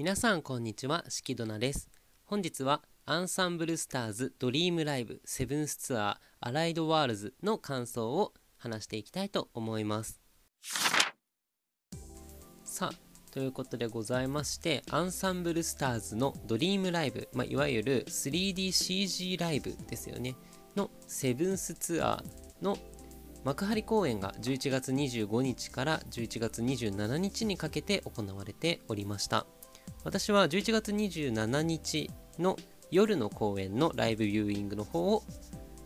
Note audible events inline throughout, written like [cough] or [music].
皆さんこんにちは、しきどなです。本日はアンサンブルスターズドリームライブ Seventh Tour Allied Worlds の感想を話していきたいと思います。さあ、ということでございまして、アンサンブルスターズのドリームライブ、まあ、いわゆる 3DCG ライブですよね、の Seventh Tour の幕張公演が11月25日から11月27日にかけて行われておりました。私は11月27日の夜の公演のライブビューイングの方を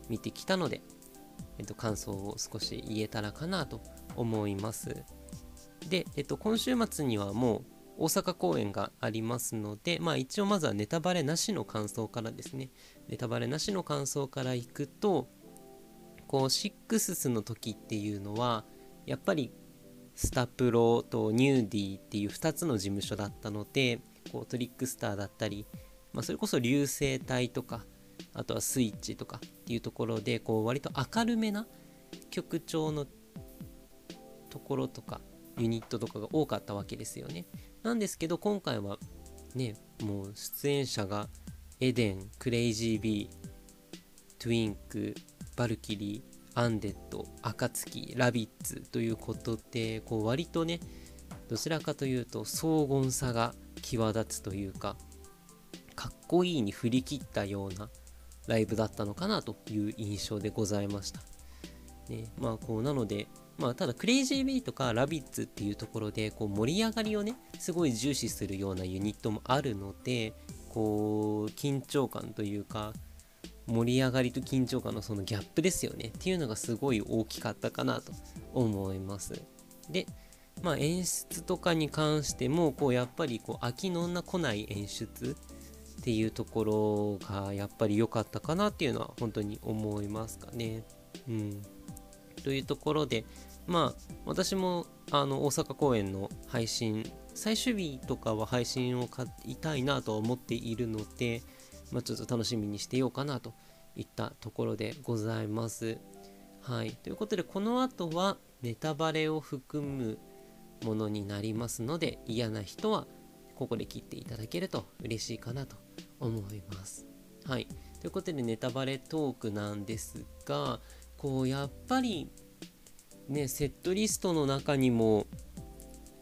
見てきたので、えっと、感想を少し言えたらかなと思います。で、えっと、今週末にはもう大阪公演がありますので、まあ一応まずはネタバレなしの感想からですね、ネタバレなしの感想からいくと、こう、シックススの時っていうのは、やっぱりスタプロとニューディーっていう2つの事務所だったのでこうトリックスターだったり、まあ、それこそ流星隊とかあとはスイッチとかっていうところでこう割と明るめな曲調のところとかユニットとかが多かったわけですよね。なんですけど今回はねもう出演者が Eden Crazy:B 2winkバルキリーアンデッド、暁、ラビッツということで、こう割とね、どちらかというと荘厳さが際立つというか、かっこいいに振り切ったようなライブだったのかなという印象でございました。ね、まあこうなので、まあただクレイジービーとかラビッツっていうところでこう盛り上がりをね、すごい重視するようなユニットもあるので、こう緊張感というか、盛り上がりと緊張感のそのギャップですよねっていうのがすごい大きかったかなと思います。でまあ演出とかに関してもこうやっぱりこう飽きの女来ない演出っていうところがやっぱり良かったかなっていうのは本当に思いますかね。うん。というところでまあ私もあの大阪公演の配信最終日とかは配信を買いたいなとは思っているのでまあ、ちょっと楽しみにしてようかなといったところでございます。はい。ということで、この後はネタバレを含むものになりますので、嫌な人はここで切っていただけると嬉しいかなと思います。はい。ということで、ネタバレトークなんですが、こう、やっぱり、ね、セットリストの中にも、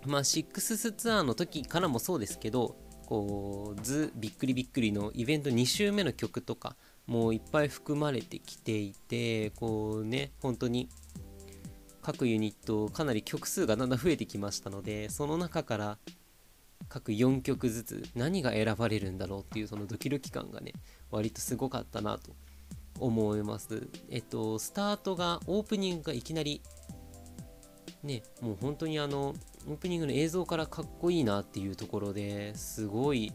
まあ、シックスツアーの時からもそうですけど、こうズびっくりびっくりのイベント2週目の曲とかもういっぱい含まれてきていてこうね本当に各ユニットかなり曲数がだんだん増えてきましたのでその中から各4曲ずつ何が選ばれるんだろうっていうそのドキドキ感がね割とすごかったなと思います。えっとスタートがオープニングがいきなりねもう本当にあのオープニングの映像からかっこいいなっていうところですごい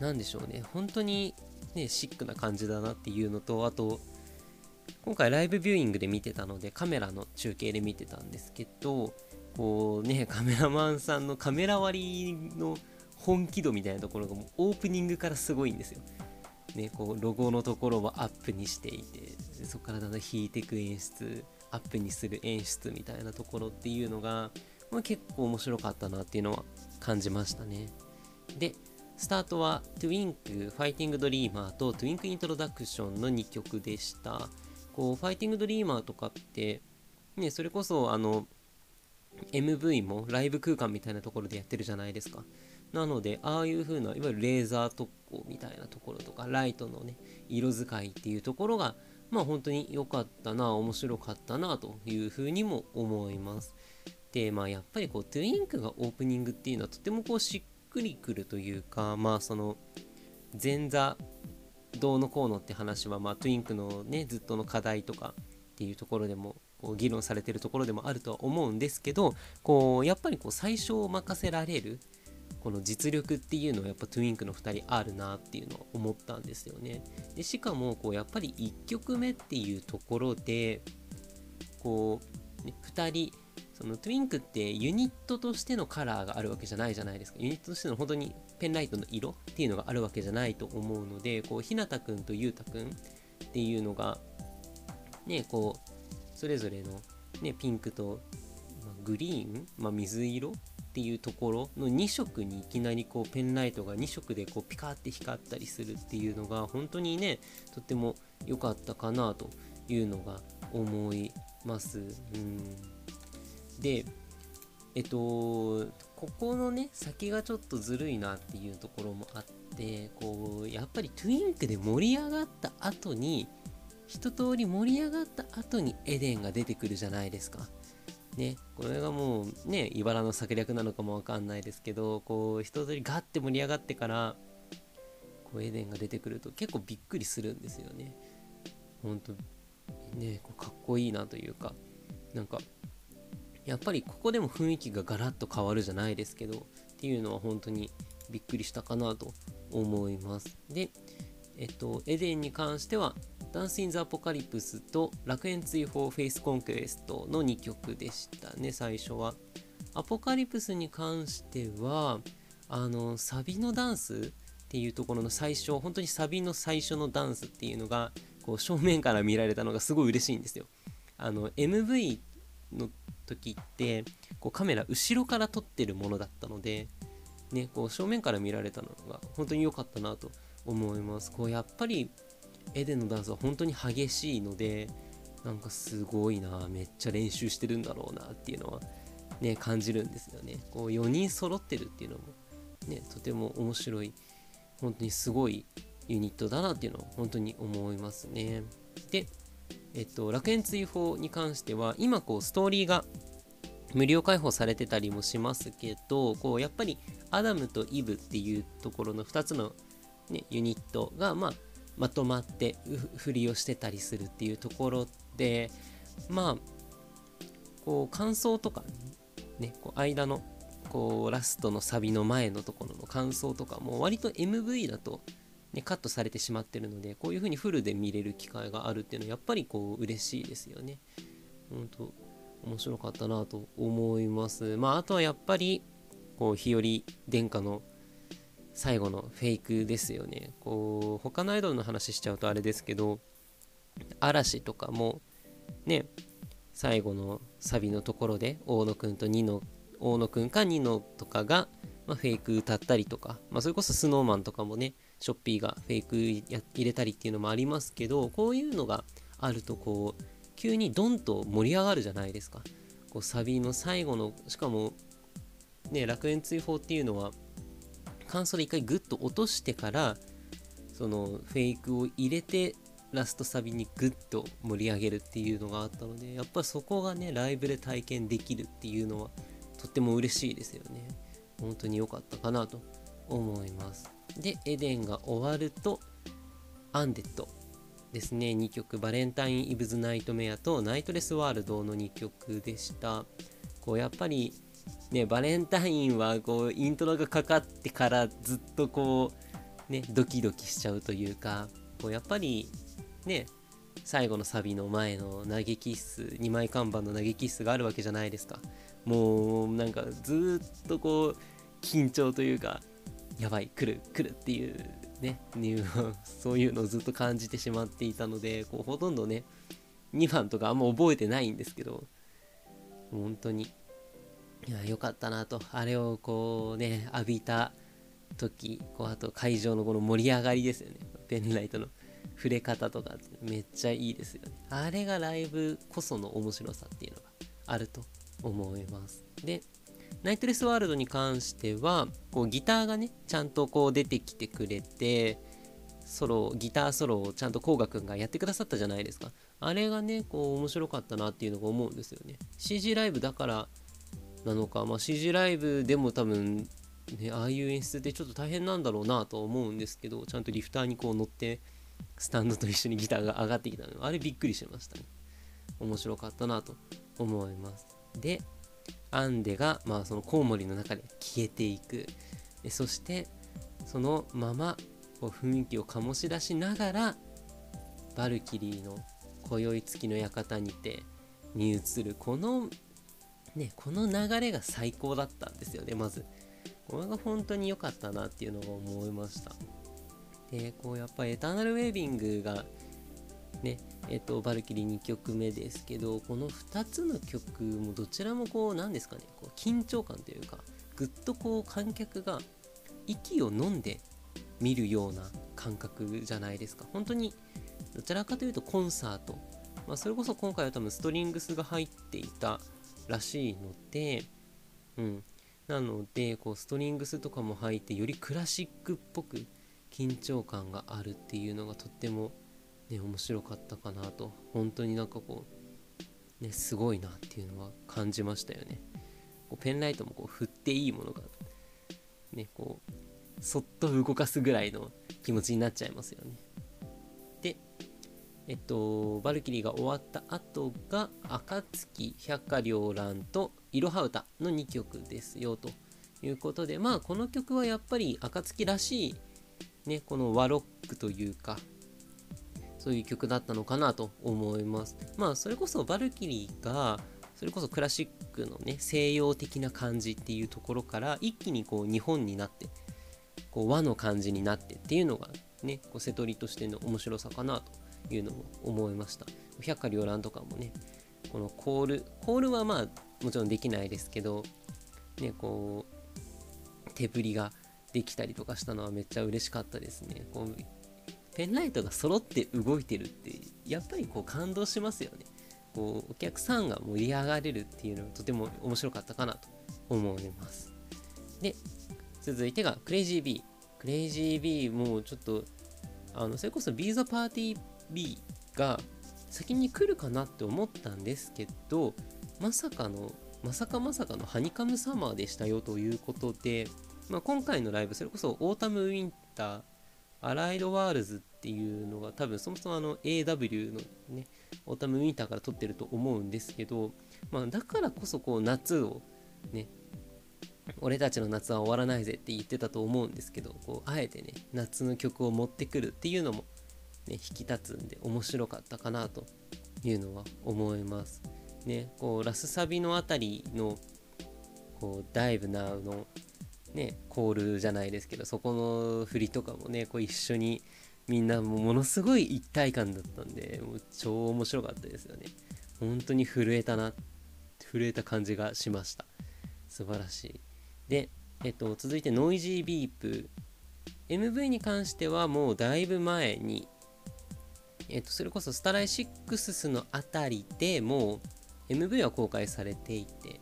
なんでしょうね本当にねシックな感じだなっていうのとあと今回ライブビューイングで見てたのでカメラの中継で見てたんですけどこうねカメラマンさんのカメラ割りの本気度みたいなところがもうオープニングからすごいんですよ。ね、こうロゴのところはアップにしていてそこからだんだん引いていく演出アップにする演出みたいなところっていうのが、まあ、結構面白かったなっていうのは感じましたね。で、スタートは Twink、ファイティングドリーマーと Twink イントロダクションの2曲でした。こう、ファイティングドリーマーとかって、ね、それこそあの、MV もライブ空間みたいなところでやってるじゃないですか。なので、ああいう風な、いわゆるレーザー特攻みたいなところとか、ライトのね、色使いっていうところが、まあ本当に良かったな、面白かったなというふうにも思います。で、まあやっぱりこう、トゥインクがオープニングっていうのはとてもこうしっくりくるというか、まあその、前座どうのこうのって話は、まあトゥインクのね、ずっとの課題とかっていうところでも、議論されてるところでもあるとは思うんですけど、こう、やっぱりこう、最初を任せられる、この実力っていうのはやっぱトゥインクの2人あるなっていうのを思ったんですよね。でしかもこうやっぱり1曲目っていうところでこう、ね、2人そのトゥインクってユニットとしてのカラーがあるわけじゃないじゃないですか。ユニットとしての本当にペンライトの色っていうのがあるわけじゃないと思うのでこうひなたくんとゆうたくんっていうのがねこうそれぞれの、ね、ピンクと、まグリーン、まあ、水色っていうところの2色にいきなりこうペンライトが2色でこうピカーって光ったりするっていうのが本当にねとっても良かったかなというのが思います。うんでえっとここのね先がちょっとずるいなっていうところもあってこうやっぱりトゥインクで盛り上がった後に一通り盛り上がった後にエデンが出てくるじゃないですか。ね、これがもうね、茨の策略なのかもわかんないですけど、こう、一通りガッて盛り上がってから、こう、エデンが出てくると結構びっくりするんですよね。ほんと、ね、こうかっこいいなというか、なんか、やっぱりここでも雰囲気がガラッと変わるじゃないですけど、っていうのは本当にびっくりしたかなと思います。で、えっと、エデンに関しては、 Dance in the Apocalypse と楽園追放 Faith Conquest の2曲でしたね、最初は。アポカリプスに関しては、あの、サビのダンスっていうところの最初、本当にサビの最初のダンスっていうのが、こう正面から見られたのがすごい嬉しいんですよ。あの、MV の時って、こうカメラ後ろから撮ってるものだったので、ね、こう正面から見られたのが本当に良かったなと思います。こうやっぱりエデンのダンスは本当に激しいのでなんかすごいなめっちゃ練習してるんだろうなっていうのはね感じるんですよねこう4人揃ってるっていうのもねとても面白い本当にすごいユニットだなっていうのは本当に思いますねでえっと楽園追放に関しては今こうストーリーが無料開放されてたりもしますけどこうやっぱりアダムとイブっていうところの2つの、ね、ユニットがまあまとまってふりをしてたりするっていうところでまあこう感想とかねこう間のこうラストのサビの前のところの感想とかも割と MV だと、ね、カットされてしまってるのでこういう風にフルで見れる機会があるっていうのはやっぱりこう嬉しいですよね。本当面白かったなと思います。まああとはやっぱりこう日和殿下の最後のフェイクですよねこう他のアイドルの話しちゃうとあれですけど嵐とかもね最後のサビのところで大野くんとニノ大野くんかニノとかが、まあ、フェイク歌ったりとか、まあ、それこそ snowman とかもねショッピーがフェイク入れたりっていうのもありますけどこういうのがあるとこう急にドンと盛り上がるじゃないですか。こうサビの最後のしかもね楽園追放っていうのは感想で一回グッと落としてからそのフェイクを入れてラストサビにグッと盛り上げるっていうのがあったのでやっぱそこがねライブで体験できるっていうのはとっても嬉しいですよね。本当に良かったかなと思います。でエデンが終わるとアンデッドですね。2曲バレンタイン・イブズ・ナイトメアとナイトレス・ワールドの2曲でした。こうやっぱりね、バレンタインはこうイントロがかかってからずっとこうねドキドキしちゃうというかこうやっぱりね最後のサビの前の投げキッス2枚看板の投げキッスがあるわけじゃないですか。もうなんかずっとこう緊張というかやばい来る来るっていうねニューそういうのをずっと感じてしまっていたのでこうほとんどね2番とかあんま覚えてないんですけど本当にいや良かったなと。あれをこうね浴びた時こうあと会場のこの盛り上がりですよね。ペンライトの触れ方とかめっちゃいいですよね。あれがライブこその面白さっていうのがあると思います。でナイトレスワールドに関してはこうギターがねちゃんとこう出てきてくれてソロギターソロをちゃんとこうがくんがやってくださったじゃないですか。あれがねこう面白かったなっていうのが思うんですよね。CG ライブだからなのか、まあ、CG ライブでも多分、ね、ああいう演出ってちょっと大変なんだろうなと思うんですけどちゃんとリフターにこう乗ってスタンドと一緒にギターが上がってきたのあれびっくりしましたね。面白かったなと思います。でアンデが、まあ、そのコウモリの中で消えていくそしてそのままこう雰囲気を醸し出しながらバルキリーの今宵月の館にてに移るこのね、この流れが最高だったんですよね、まず。これが本当に良かったなっていうのを思いました。で、こうやっぱエターナルウェービングが、ね、えっと、バルキリー2曲目ですけど、この2つの曲もどちらもこう、なんですかね、こう緊張感というか、ぐっとこう観客が息を飲んで見るような感覚じゃないですか。本当にどちらかというとコンサート、まあ、それこそ今回は多分ストリングスが入っていたらしいのでうん。なのでこうストリングスとかも入ってよりクラシックっぽく緊張感があるっていうのがとってもね面白かったかなと。本当になんかこうねすごいなっていうのは感じましたよね。こうペンライトもこう振っていいものがねこうそっと動かすぐらいの気持ちになっちゃいますよね。でえっとバルキリーが終わった後が「暁百花繚乱」と「いろは歌」の2曲ですよということでまあこの曲はやっぱり暁らしいねこの和ロックというかそういう曲だったのかなと思います。まあそれこそバルキリーがそれこそクラシックのね西洋的な感じっていうところから一気にこう日本になってこう和の感じになってっていうのがねこう瀬戸りとしての面白さかなというのも思いました。百花繚乱とかもねこのコールコールはまあもちろんできないですけどねこう手振りができたりとかしたのはめっちゃ嬉しかったですね。こうペンライトが揃って動いてるってやっぱりこう感動しますよねこうお客さんが盛り上がれるっていうのはとても面白かったかなと思います。で、続いてがクレイジー B。クレイジー B もちょっと、あの、それこそビーザパーティー B が先に来るかなって思ったんですけど、まさかの、まさかまさかの Honeycomb Summer でしたよということで、まあ、今回のライブ、それこそ Autumn Winter、Allied Worlds っていうのが多分そもそもあの AW のね、 Autumn Winter から取ってると思うんですけど、まあ、だからこそこう夏をね俺たちの夏は終わらないぜって言ってたと思うんですけどこうあえてね夏の曲を持ってくるっていうのも、ね、引き立つんで面白かったかなというのは思います。ねこうラスサビのあたりのこうダイブナウのねコールじゃないですけどそこの振りとかもねこう一緒にみんなもものすごい一体感だったんでもう超面白かったですよね。本当に震えたな震えた感じがしました。素晴らしい。で、えっと、続いてノイジービープ。MV に関してはもうだいぶ前にえっと、それこそスタライシックスのあたりでもう MV は公開されていて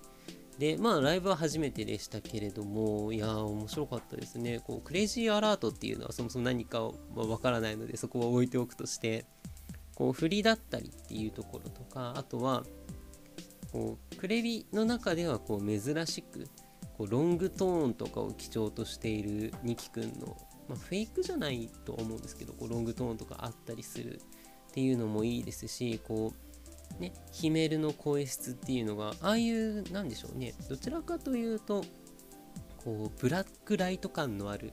で、まあ、ライブは初めてでしたけれども、いやー、面白かったですね。こう、クレイジーアラートっていうのはそもそも何かわからないので、そこは置いておくとして、こう、振りだったりっていうところとか、あとは、こう、クレビの中では、こう、珍しく、こう、ロングトーンとかを基調としているニキくんの、まあ、フェイクじゃないと思うんですけど、こう、ロングトーンとかあったりするっていうのもいいですし、こう、ね、ヒメルの声質っていうのが、ああいう、なんでしょうね、どちらかというと、こう、ブラックライト感のある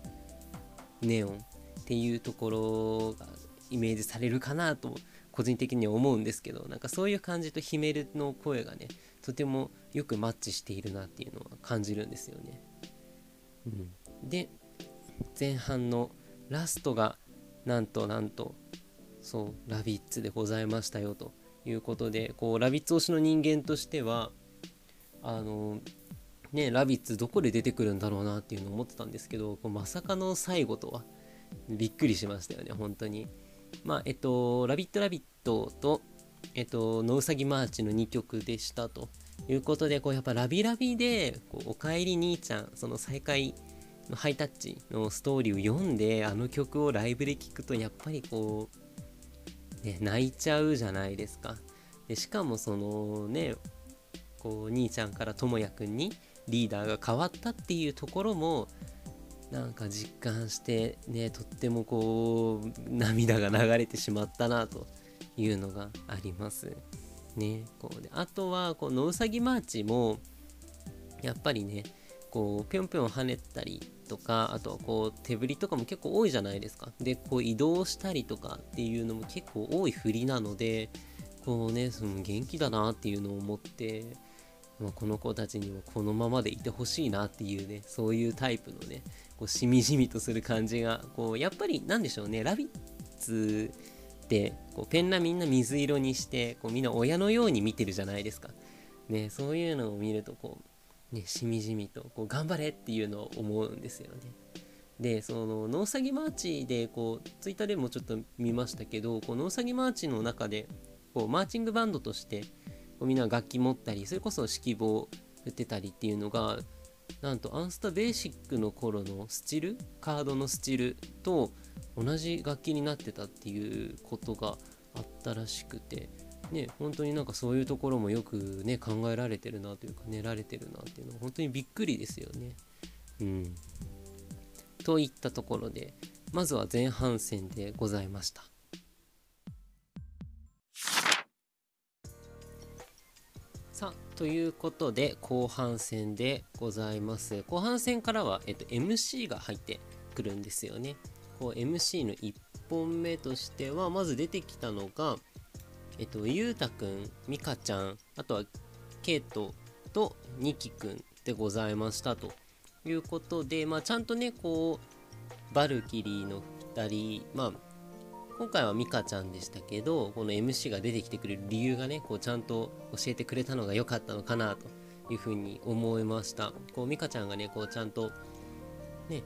ネオンっていうところがイメージされるかなと、個人的には思うんですけど、なんかそういう感じとヒメルの声がね、とてもよくマッチしているなっていうのは感じるんですよね。うん、で、前半のラストが、なんとなんと、そう、ラビッツでございましたよと。いうことでこうラビッツ推しの人間としてはあのねラビッツどこで出てくるんだろうなっていうのを思ってたんですけどこうまさかの最後とはびっくりしましたよね本当にまあえっと「ラビットラビット!」と「えっと、野うさぎマーチ」の2曲でしたということでこうやっぱラビラビで「おかえり兄ちゃん」その再会のハイタッチのストーリーを読んであの曲をライブで聴くとやっぱりこうね、泣いちゃうじゃないですか。でしかもそのねこう兄ちゃんからともやくんにリーダーが変わったっていうところもなんか実感してねとってもこう涙が流れてしまったなというのがあります。ね、こうであとはこのうさぎマーチもやっぱりねこうぴょんぴょん跳ねたりとかあとはこう手振りとかも結構多いじゃないですか。でこう移動したりとかっていうのも結構多い振りなのでこうねその元気だなっていうのを思ってまあ、この子たちにもこのままでいてほしいなっていうねそういうタイプのねこうしみじみとする感じがこうやっぱりなんでしょうねラビッツってこうペンラみんな水色にしてこうみんな親のように見てるじゃないですか。ねそういうのを見るとこうねしみじみとこう頑張れっていうのを思うんですよね。でそのノウサギマーチでこうツイッターでもちょっと見ましたけどこうノウサギマーチの中でこうマーチングバンドとしてこうみんな楽器持ったりそれこそ指揮棒振ってたりっていうのがなんとアンスタベーシックの頃のスチル？カードのスチルと同じ楽器になってたっていうことがあったらしくてね本当になんかそういうところもよくね考えられてるなというか練られてるなっていうのは本当にびっくりですよね。うん。といったところでまずは前半戦でございました。さあということで後半戦でございます。後半戦からは、えっと、MC が入ってくるんですよね。こう MC の1本目としてはまず出てきたのがえっとゆうたくんみかちゃんあとはケイトとニキくんでございましたと。いうことで、まあ、ちゃんとねこうバルキリーの2人まあ今回はミカちゃんでしたけどこの MC が出てきてくれる理由がねこうちゃんと教えてくれたのが良かったのかなというふうに思いました。こうミカちゃんがねこうちゃんとね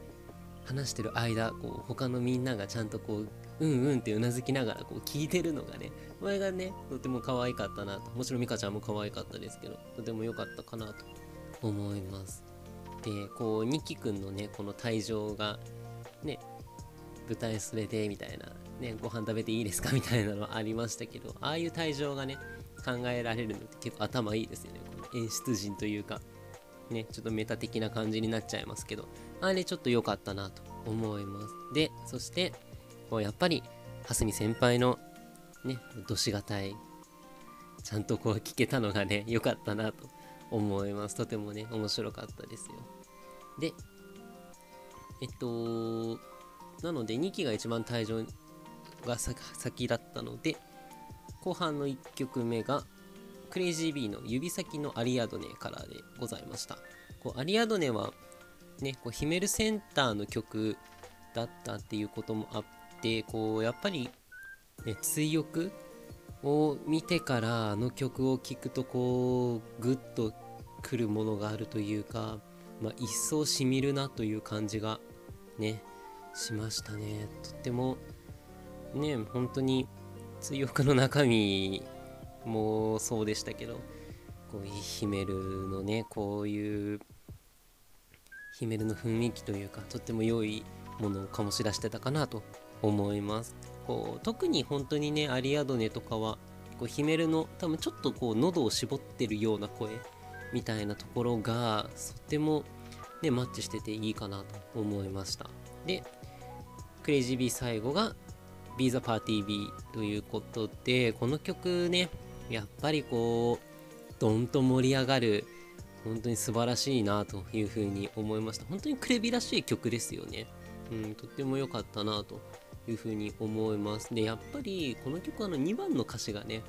話してる間こう他のみんながちゃんとこううんうんってうなずきながらこう聞いてるのがねこれがねとても可愛かったなと。もちろんミカちゃんも可愛かったですけどとても良かったかなと思います。でこうニキくんのねこの退場がね舞台それでみたいなねご飯食べていいですか？みたいなのありましたけどああいう退場がね考えられるのって結構頭いいですよね。この演出陣というかねちょっとメタ的な感じになっちゃいますけどあれちょっと良かったなと思います。でそしてこうやっぱり蓮見先輩のねどしがたいちゃんとこう聞けたのがね [laughs] 良かったなと思います。とてもね面白かったですよ。でえっとなので2期が一番退場が先だったので後半の1曲目がクレイジー B の指先のアリアドネからでございました。こうアリアドネはねこうヒメルセンターの曲だったっていうこともあっててこうやっぱり、ね、追憶を見てからあの曲を聴くとこうグッとくるものがあるというか、まあ、一層しみるなという感じがねしましたね。とってもね本当に追憶の中身もそうでしたけどこうヒメルのねこういうヒメルの雰囲気というかとっても良いものを醸し出してたかなと思います。こう特に本当にねアリアドネとかはこうヒメルの多分ちょっとこう喉を絞ってるような声みたいなところがとってもねマッチしてていいかなと思いました。でクレイジービー最後が Be the Party B ということでこの曲ねやっぱりこうドンと盛り上がる本当に素晴らしいなというふうに思いました。本当にクレビらしい曲ですよね。うんとっても良かったなというふうに思います。でやっぱりこの曲あの2番の歌詞がね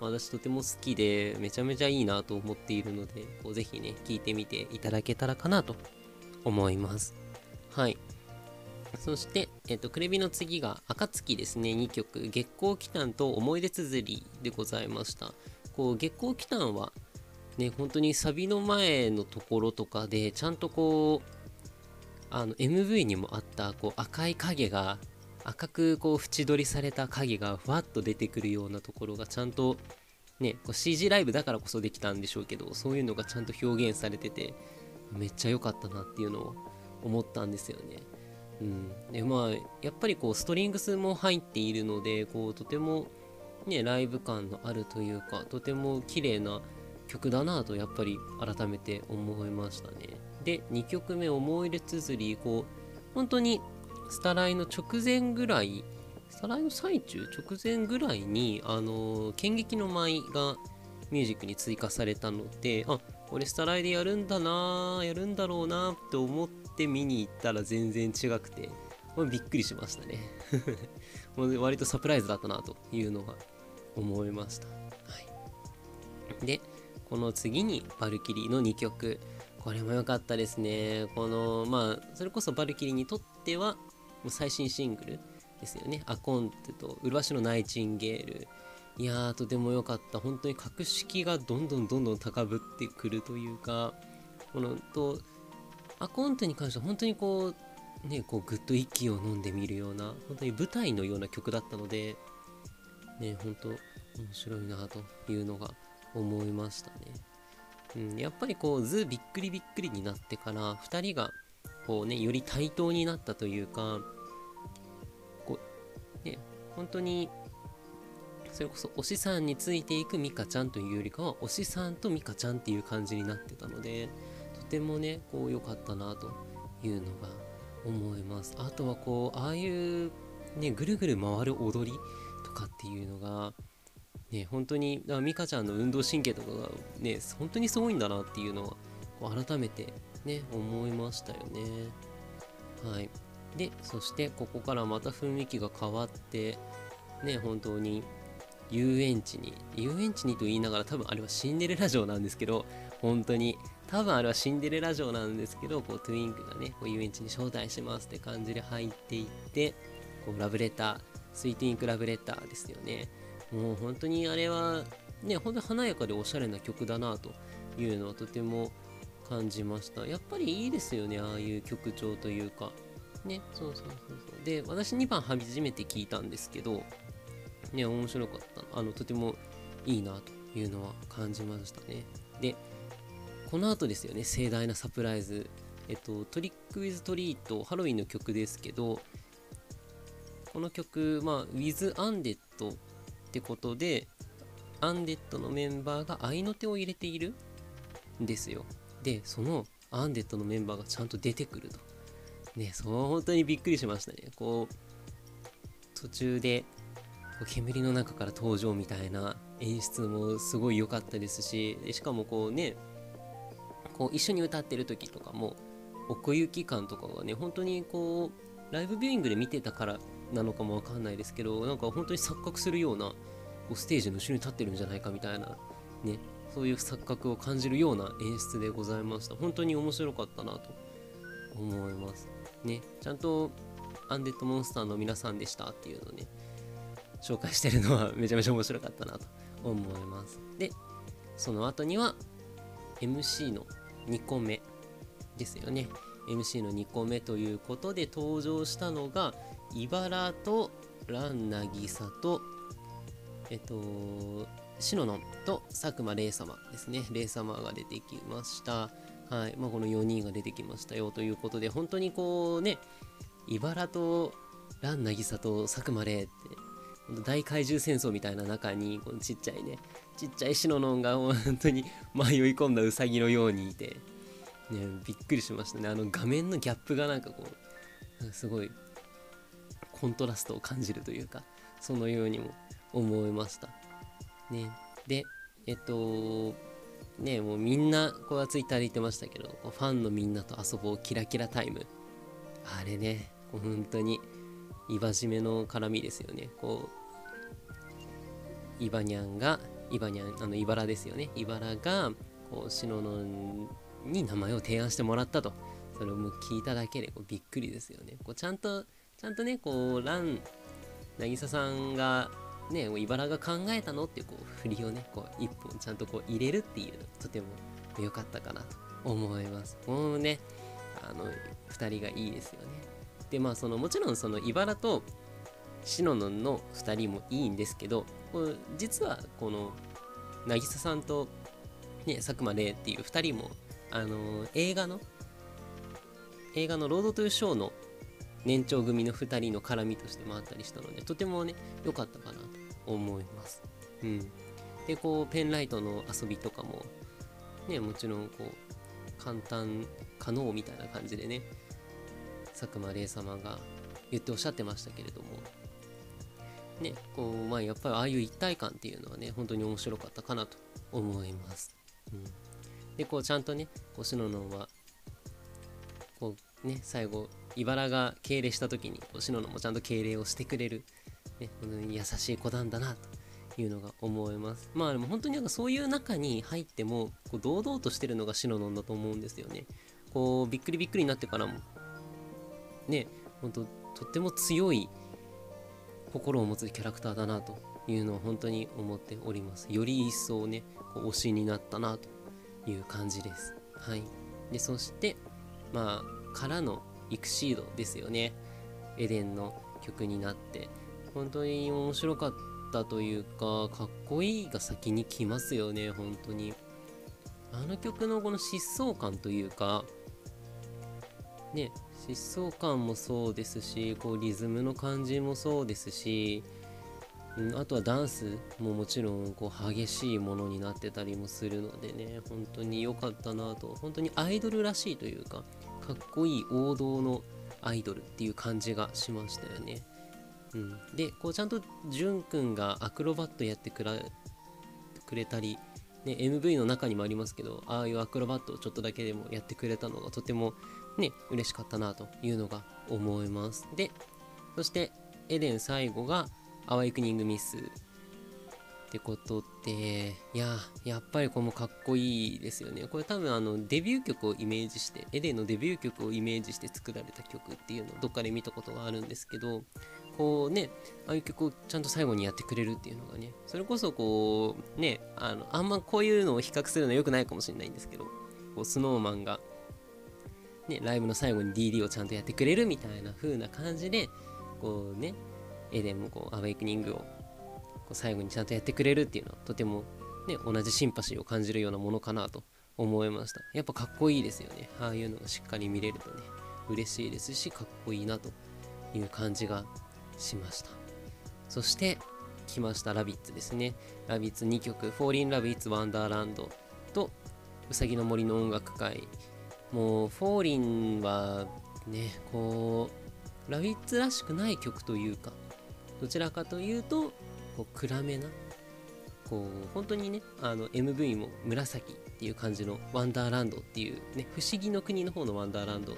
私とても好きでめちゃめちゃいいなと思っているのでこうぜひね聴いてみていただけたらかなと思います。はい。そして、えっと、クレビの次が、暁ですね、2曲、月光祈祷と思い出綴りでございました。こう、月光祈祷は、ね、本当にサビの前のところとかで、ちゃんとこう、あの、MV にもあった、こう、赤い影が、赤くこう、縁取りされた影が、ふわっと出てくるようなところが、ちゃんと、ね、こう CG ライブだからこそできたんでしょうけど、そういうのがちゃんと表現されてて、めっちゃ良かったなっていうのを思ったんですよね。うん、でまあやっぱりこうストリングスも入っているのでこうとてもねライブ感のあるというかとても綺麗な曲だなとやっぱり改めて思いましたねで2曲目「思い出綴り」こう本当にスタライの直前ぐらいスタライの最中直前ぐらいにあの剣撃の舞がミュージックに追加されたのであこれスタライでやるんだなやるんだろうなって思って見に行ったら全然違くてびっくりしましたね。[laughs] 割とサプライズだったなというのが思いました、はい、でこの次にバルキリーの2曲。これも良かったですね。このまあそれこそバルキリーにとっては最新シングルですよね。アコンテと麗しのナイチンゲール。いやーとても良かった。本当に格式がどんどんどんどん高ぶってくるというかこのとアコンテに関しては本当にこうねこうぐっと息を飲んでみるような本当に舞台のような曲だったのでね本当面白いなというのが思いましたね、うん、やっぱりこう図びっくりびっくりになってから2人がこうねより対等になったというか本当にそれこそ推しさんについていくミカちゃんというよりかは推しさんとミカちゃんっていう感じになってたのでとてもねこう良かったなというのが思います。あとはこうああいうねぐるぐる回る踊りとかっていうのがね本当にだからミカちゃんの運動神経とかがね本当にすごいんだなっていうのはこう改めてね思いましたよね。はい。でそしてここからまた雰囲気が変わってね本当に遊園地に遊園地にと言いながら多分あれはシンデレラ城なんですけど本当に多分あれはシンデレラ城なんですけどこうトゥインクがねこう遊園地に招待しますって感じで入っていってこうラブレタースイートインクラブレターですよね。もう本当にあれはね本当に華やかでおしゃれな曲だなというのはとても感じました。やっぱりいいですよねああいう曲調というか。ねそうそうそうそうで私2番初めて聞いたんですけどね、面白かった。あの、とてもいいなというのは感じましたね。で、この後ですよね、盛大なサプライズ。えっと、トリック・ウィズ・トリート、ハロウィンの曲ですけど、この曲、まあ、With Undead ってことで、アンデッドのメンバーが愛の手を入れているんですよ。で、そのアンデッドのメンバーがちゃんと出てくると。ね、そう本当にびっくりしましたね。こう、途中でこう煙の中から登場みたいな演出もすごい良かったですししかもこうねこう一緒に歌ってる時とかも奥行き感とかがね本当にこうライブビューイングで見てたからなのかもわかんないですけどなんか本当に錯覚するようなこうステージの後ろに立ってるんじゃないかみたいなねそういう錯覚を感じるような演出でございました本当に面白かったなと思いますねちゃんとアンデッドモンスターの皆さんでしたっていうのをね紹介してるのは [laughs] めちゃめちゃ面白かったなと思います。で、その後には MC の2個目ですよね。MC の2個目ということで登場したのが、茨とランナギサと、えっと、シノノンと佐久間レイ様ですね。レイ様が出てきました。はい。まあ、この4人が出てきましたよということで、本当にこうね、茨とランナギサと佐久間レイって大怪獣戦争みたいな中にこのちっちゃいねちっちゃいシノノンが本当に迷い込んだウサギのようにいて、ね、びっくりしましたね。あの画面のギャップがなんかこうすごいコントラストを感じるというかそのようにも思いました。ね。でえっとねもうみんなこれはツイッターで言ってましたけどファンのみんなと遊ぼうキラキラタイム。あれね本当にイバ締めの絡みですよね。こうイバニャンがイバニャンあの茨ですよね。茨がこうシノノに名前を提案してもらったと。それをもう聞いただけでこうびっくりですよね。こうちゃんとちゃんとねこうラン渚さんがね茨が考えたのっていうこう振りをねこう一本ちゃんとこう入れるっていうとても良かったかなと思いますもうね。あの2人がいいですよね。でまあそのもちろんその茨とシノノンの2人もいいんですけど実はこの渚さんと、ね、佐久間玲っていう2人もあの映画の映画の「ロードトゥーショー」の年長組の2人の絡みとしてもあったりしたのでとてもね良かったかな思います。うん、でこうペンライトの遊びとかもねもちろんこう簡単可能みたいな感じでね佐久間玲様が言っておっしゃってましたけれどもねこうまあやっぱりああいう一体感っていうのはね本当に面白かったかなと思います、うん、でこうちゃんとねこうシノノンはこうね最後茨が敬礼した時にこうシノノンもちゃんと敬礼をしてくれる、ね、優しい子なんだなというのが思います。まあでも本当になんかそういう中に入ってもこう堂々としてるのがシノノンだと思うんですよね。こうびっくりびっくりになってからもね本当とっても強い心を持つキャラクターだなというのを本当に思っております。より一層ねこう推しになったなという感じです。はい。でそしてまあからのイクシードですよね。エデンの曲になって。本当に面白かったというかかっこいいが先に来ますよね本当にあの曲のこの疾走感というかね疾走感もそうですしこうリズムの感じもそうですし、うん、あとはダンスももちろんこう激しいものになってたりもするのでね本当に良かったなと本当にアイドルらしいというかかっこいい王道のアイドルっていう感じがしましたよね。うん、でこうちゃんとじゅんくんがアクロバットやってくれたりね、MV の中にもありますけどああいうアクロバットをちょっとだけでもやってくれたのがとてもね嬉しかったなというのが思います。でそしてエデン最後がアワイクニングミスってことでいややっぱりこれもかっこいいですよね。これ多分あのデビュー曲をイメージしてエデンのデビュー曲をイメージして作られた曲っていうのをどっかで見たことがあるんですけどこうねああいう曲をちゃんと最後にやってくれるっていうのがねそれこそこうねあのあんまこういうのを比較するのは良くないかもしれないんですけどこうスノーマンがねライブの最後に DD をちゃんとやってくれるみたいな風な感じでこうねエデンもこうアウェイクニングをこう最後にちゃんとやってくれるっていうのはとてもね同じシンパシーを感じるようなものかなと思いました。やっぱかっこいいですよね。ああいうのがしっかり見れるとね嬉しいですしかっこいいなという感じがしました。そして来ましたラビッツですね。ラビッツ2曲「 Fallin' Love It's Wonderland」と「うさぎの森の音楽会」もうフォーリンはねこうラビッツらしくない曲というかどちらかというとこう暗めなこう本当にねあの MV も紫っていう感じのワンダーランドっていうね不思議の国の方のワンダーランド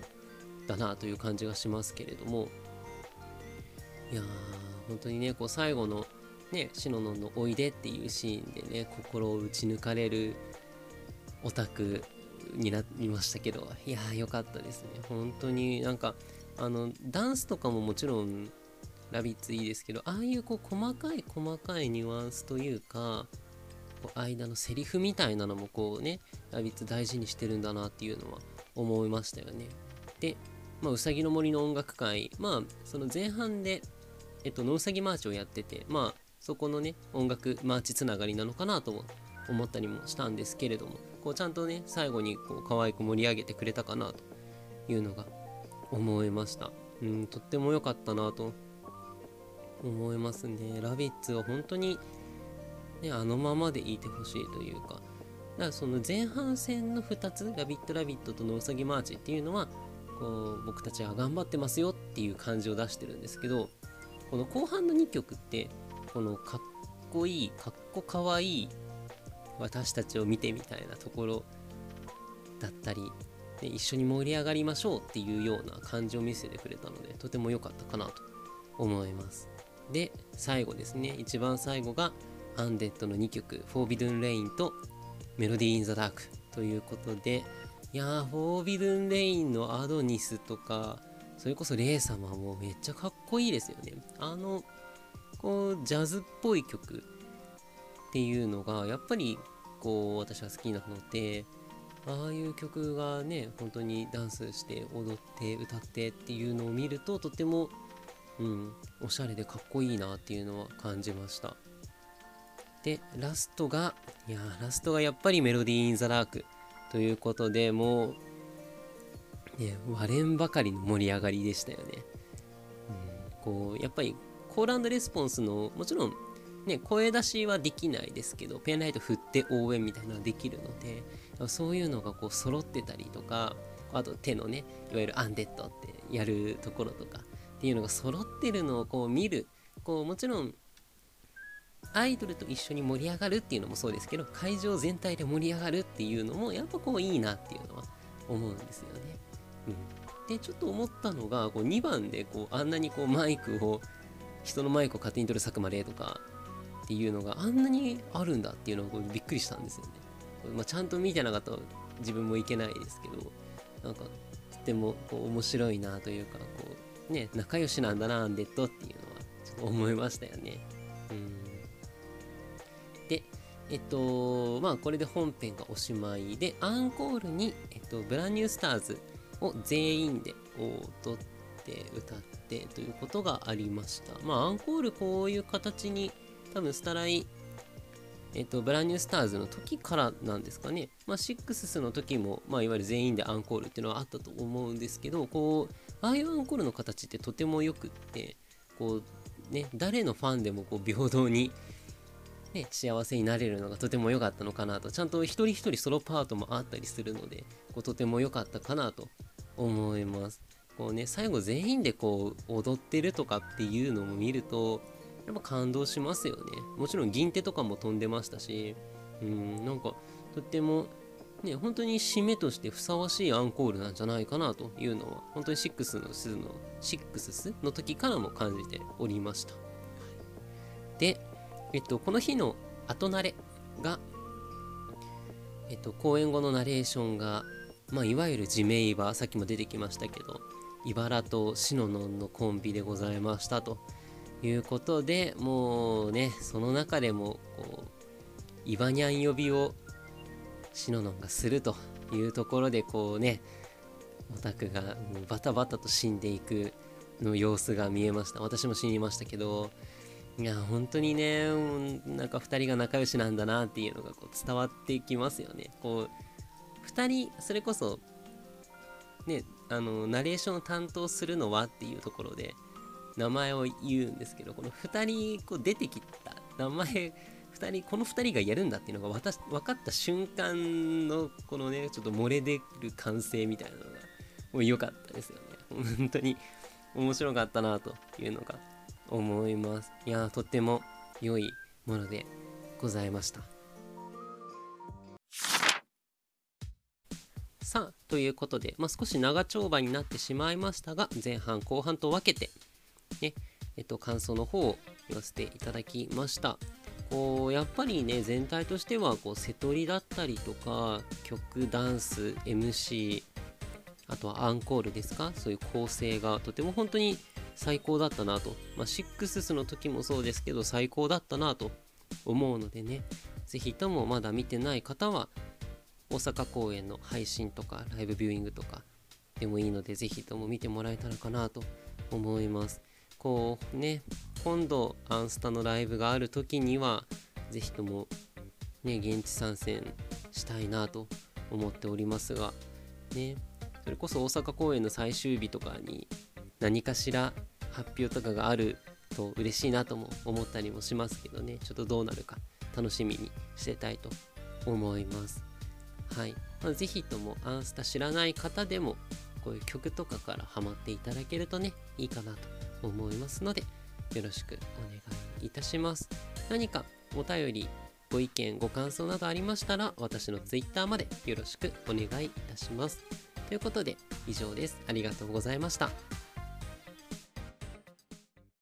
だなという感じがしますけれどもいやー本当にねこう最後のねシノノの「おいで」っていうシーンでね心を打ち抜かれるオタクになりましたけどいやーよかったですね。本当になんかあのダンスとかももちろんラビッツいいですけどああいうこう細かい細かいニュアンスというかこう間のセリフみたいなのもこうねラビッツ大事にしてるんだなっていうのは思いましたよね。で、まあ、うさぎの森の音楽会まあその前半でえっと、ノウサギマーチをやってて、まあ、そこのね、音楽マーチつながりなのかなと思ったりもしたんですけれども、こうちゃんとね、最後にこう可愛く盛り上げてくれたかなというのが思いました。うん、とっても良かったなと思いますね。ラビッツは本当に、ね、あのままでいてほしいというか、だからその前半戦の2つ、ラビットラビットとノウサギマーチっていうのは、こう僕たちは頑張ってますよっていう感じを出してるんですけど、この後半の2曲ってこのかっこいいかっこかわいい私たちを見てみたいなところだったり、ね、一緒に盛り上がりましょうっていうような感じを見せてくれたのでとても良かったかなと思います。で最後ですね。一番最後がアンデッドの2曲「フォービドゥン・レイン」と「メロディー・イン・ザ・ダーク」ということでいやーフォービドゥン・レインのアドニスとかそれこそレイ様もめっちゃかっこいいですよね。あの、こう、ジャズっぽい曲っていうのが、やっぱり、こう、私は好きなので、ああいう曲がね、本当にダンスして踊って歌ってっていうのを見ると、とても、うん、おしゃれでかっこいいなっていうのは感じました。で、ラストが、いやラストがやっぱりメロディー・イン・ザ・ラークということでもう、ね、割れんばかりの盛り上がりでしたよね。うん、こうやっぱりコールレスポンスのもちろん、ね、声出しはできないですけどペンライト振って応援みたいなのができるのでそういうのがこう揃ってたりとかあと手のねいわゆるアンデッドってやるところとかっていうのが揃ってるのをこう見るこうもちろんアイドルと一緒に盛り上がるっていうのもそうですけど会場全体で盛り上がるっていうのもやっぱこういいなっていうのは思うんですよね。でちょっと思ったのがこう2番でこうあんなにこうマイクを人のマイクを勝手に取る佐久間玲とかっていうのがあんなにあるんだっていうのをびっくりしたんですよね。まあ、ちゃんと見てなかったら自分もいけないですけどなんかとてもこう面白いなというかこうね仲良しなんだなアンデッドっていうのはちょっと思いましたよね。うんでえっと、まあこれで本編がおしまいで、アンコールに、えっと、ブランニュースターズを全員で踊って歌ってということがありました。まあアンコールこういう形に多分スタライえっと、ブランニュースターズの時からなんですかね。まあ、シックスの時も、まあ、いわゆる全員でアンコールっていうのはあったと思うんですけど、こう、ああいうアンコールの形ってとてもよくって、こう、ね、誰のファンでもこう平等に、ね、幸せになれるのがとても良かったのかなと、ちゃんと一人一人ソロパートもあったりするので、こうとても良かったかなと思います。こうね、最後全員でこう踊ってるとかっていうのも見ると、やっぱ感動しますよね。もちろん銀手とかも飛んでましたし、うん、なんかとってもね、本当に締めとしてふさわしいアンコールなんじゃないかなというのは、本当に6のスの、6スの時からも感じておりました。で、えっと、この日の後慣れが、えっと、公演後のナレーションが、まあ、いわゆる地名イバ、さっきも出てきましたけど、茨とシノノンのコンビでございましたということでもうねその中でもこうイバニャン呼びをシノノンがするというところでこうねオタクがバタバタと死んでいくの様子が見えました。私も死にましたけどいや本当にねなんか2人が仲良しなんだなっていうのがこう伝わってきますよね。こう2人それこそねあのナレーションを担当するのはっていうところで名前を言うんですけどこの2人こう出てきた名前2人この2人がやるんだっていうのが私分かった瞬間のこのねちょっと漏れ出る歓声みたいなのがもう良かったですよね。本当に面白かったなというのが思います。いやとっても良いものでございました。ということで、まあ、少し長丁場になってしまいましたが前半後半と分けてね、えっと、感想の方を言わせていただきました。こうやっぱりね全体としてはこう瀬戸りだったりとか曲ダンス MC あとはアンコールですか？そういう構成がとても本当に最高だったなと、まあ、6の時もそうですけど最高だったなと思うのでね是非ともまだ見てない方は大阪公演の配信とかライブビューイングとかでもいいので是非とも見てもらえたらかなと思います。こうね今度アンスタのライブがある時には是非ともね現地参戦したいなと思っておりますがねそれこそ大阪公演の最終日とかに何かしら発表とかがあると嬉しいなとも思ったりもしますけどねちょっとどうなるか楽しみにしてたいと思います。はい、まあ、ぜひともアンスタ知らない方でもこういう曲とかからハマっていただけるとねいいかなと思いますのでよろしくお願いいたします。何かお便りご意見ご感想などありましたら私の Twitter までよろしくお願いいたします。ということで以上です。ありがとうございました。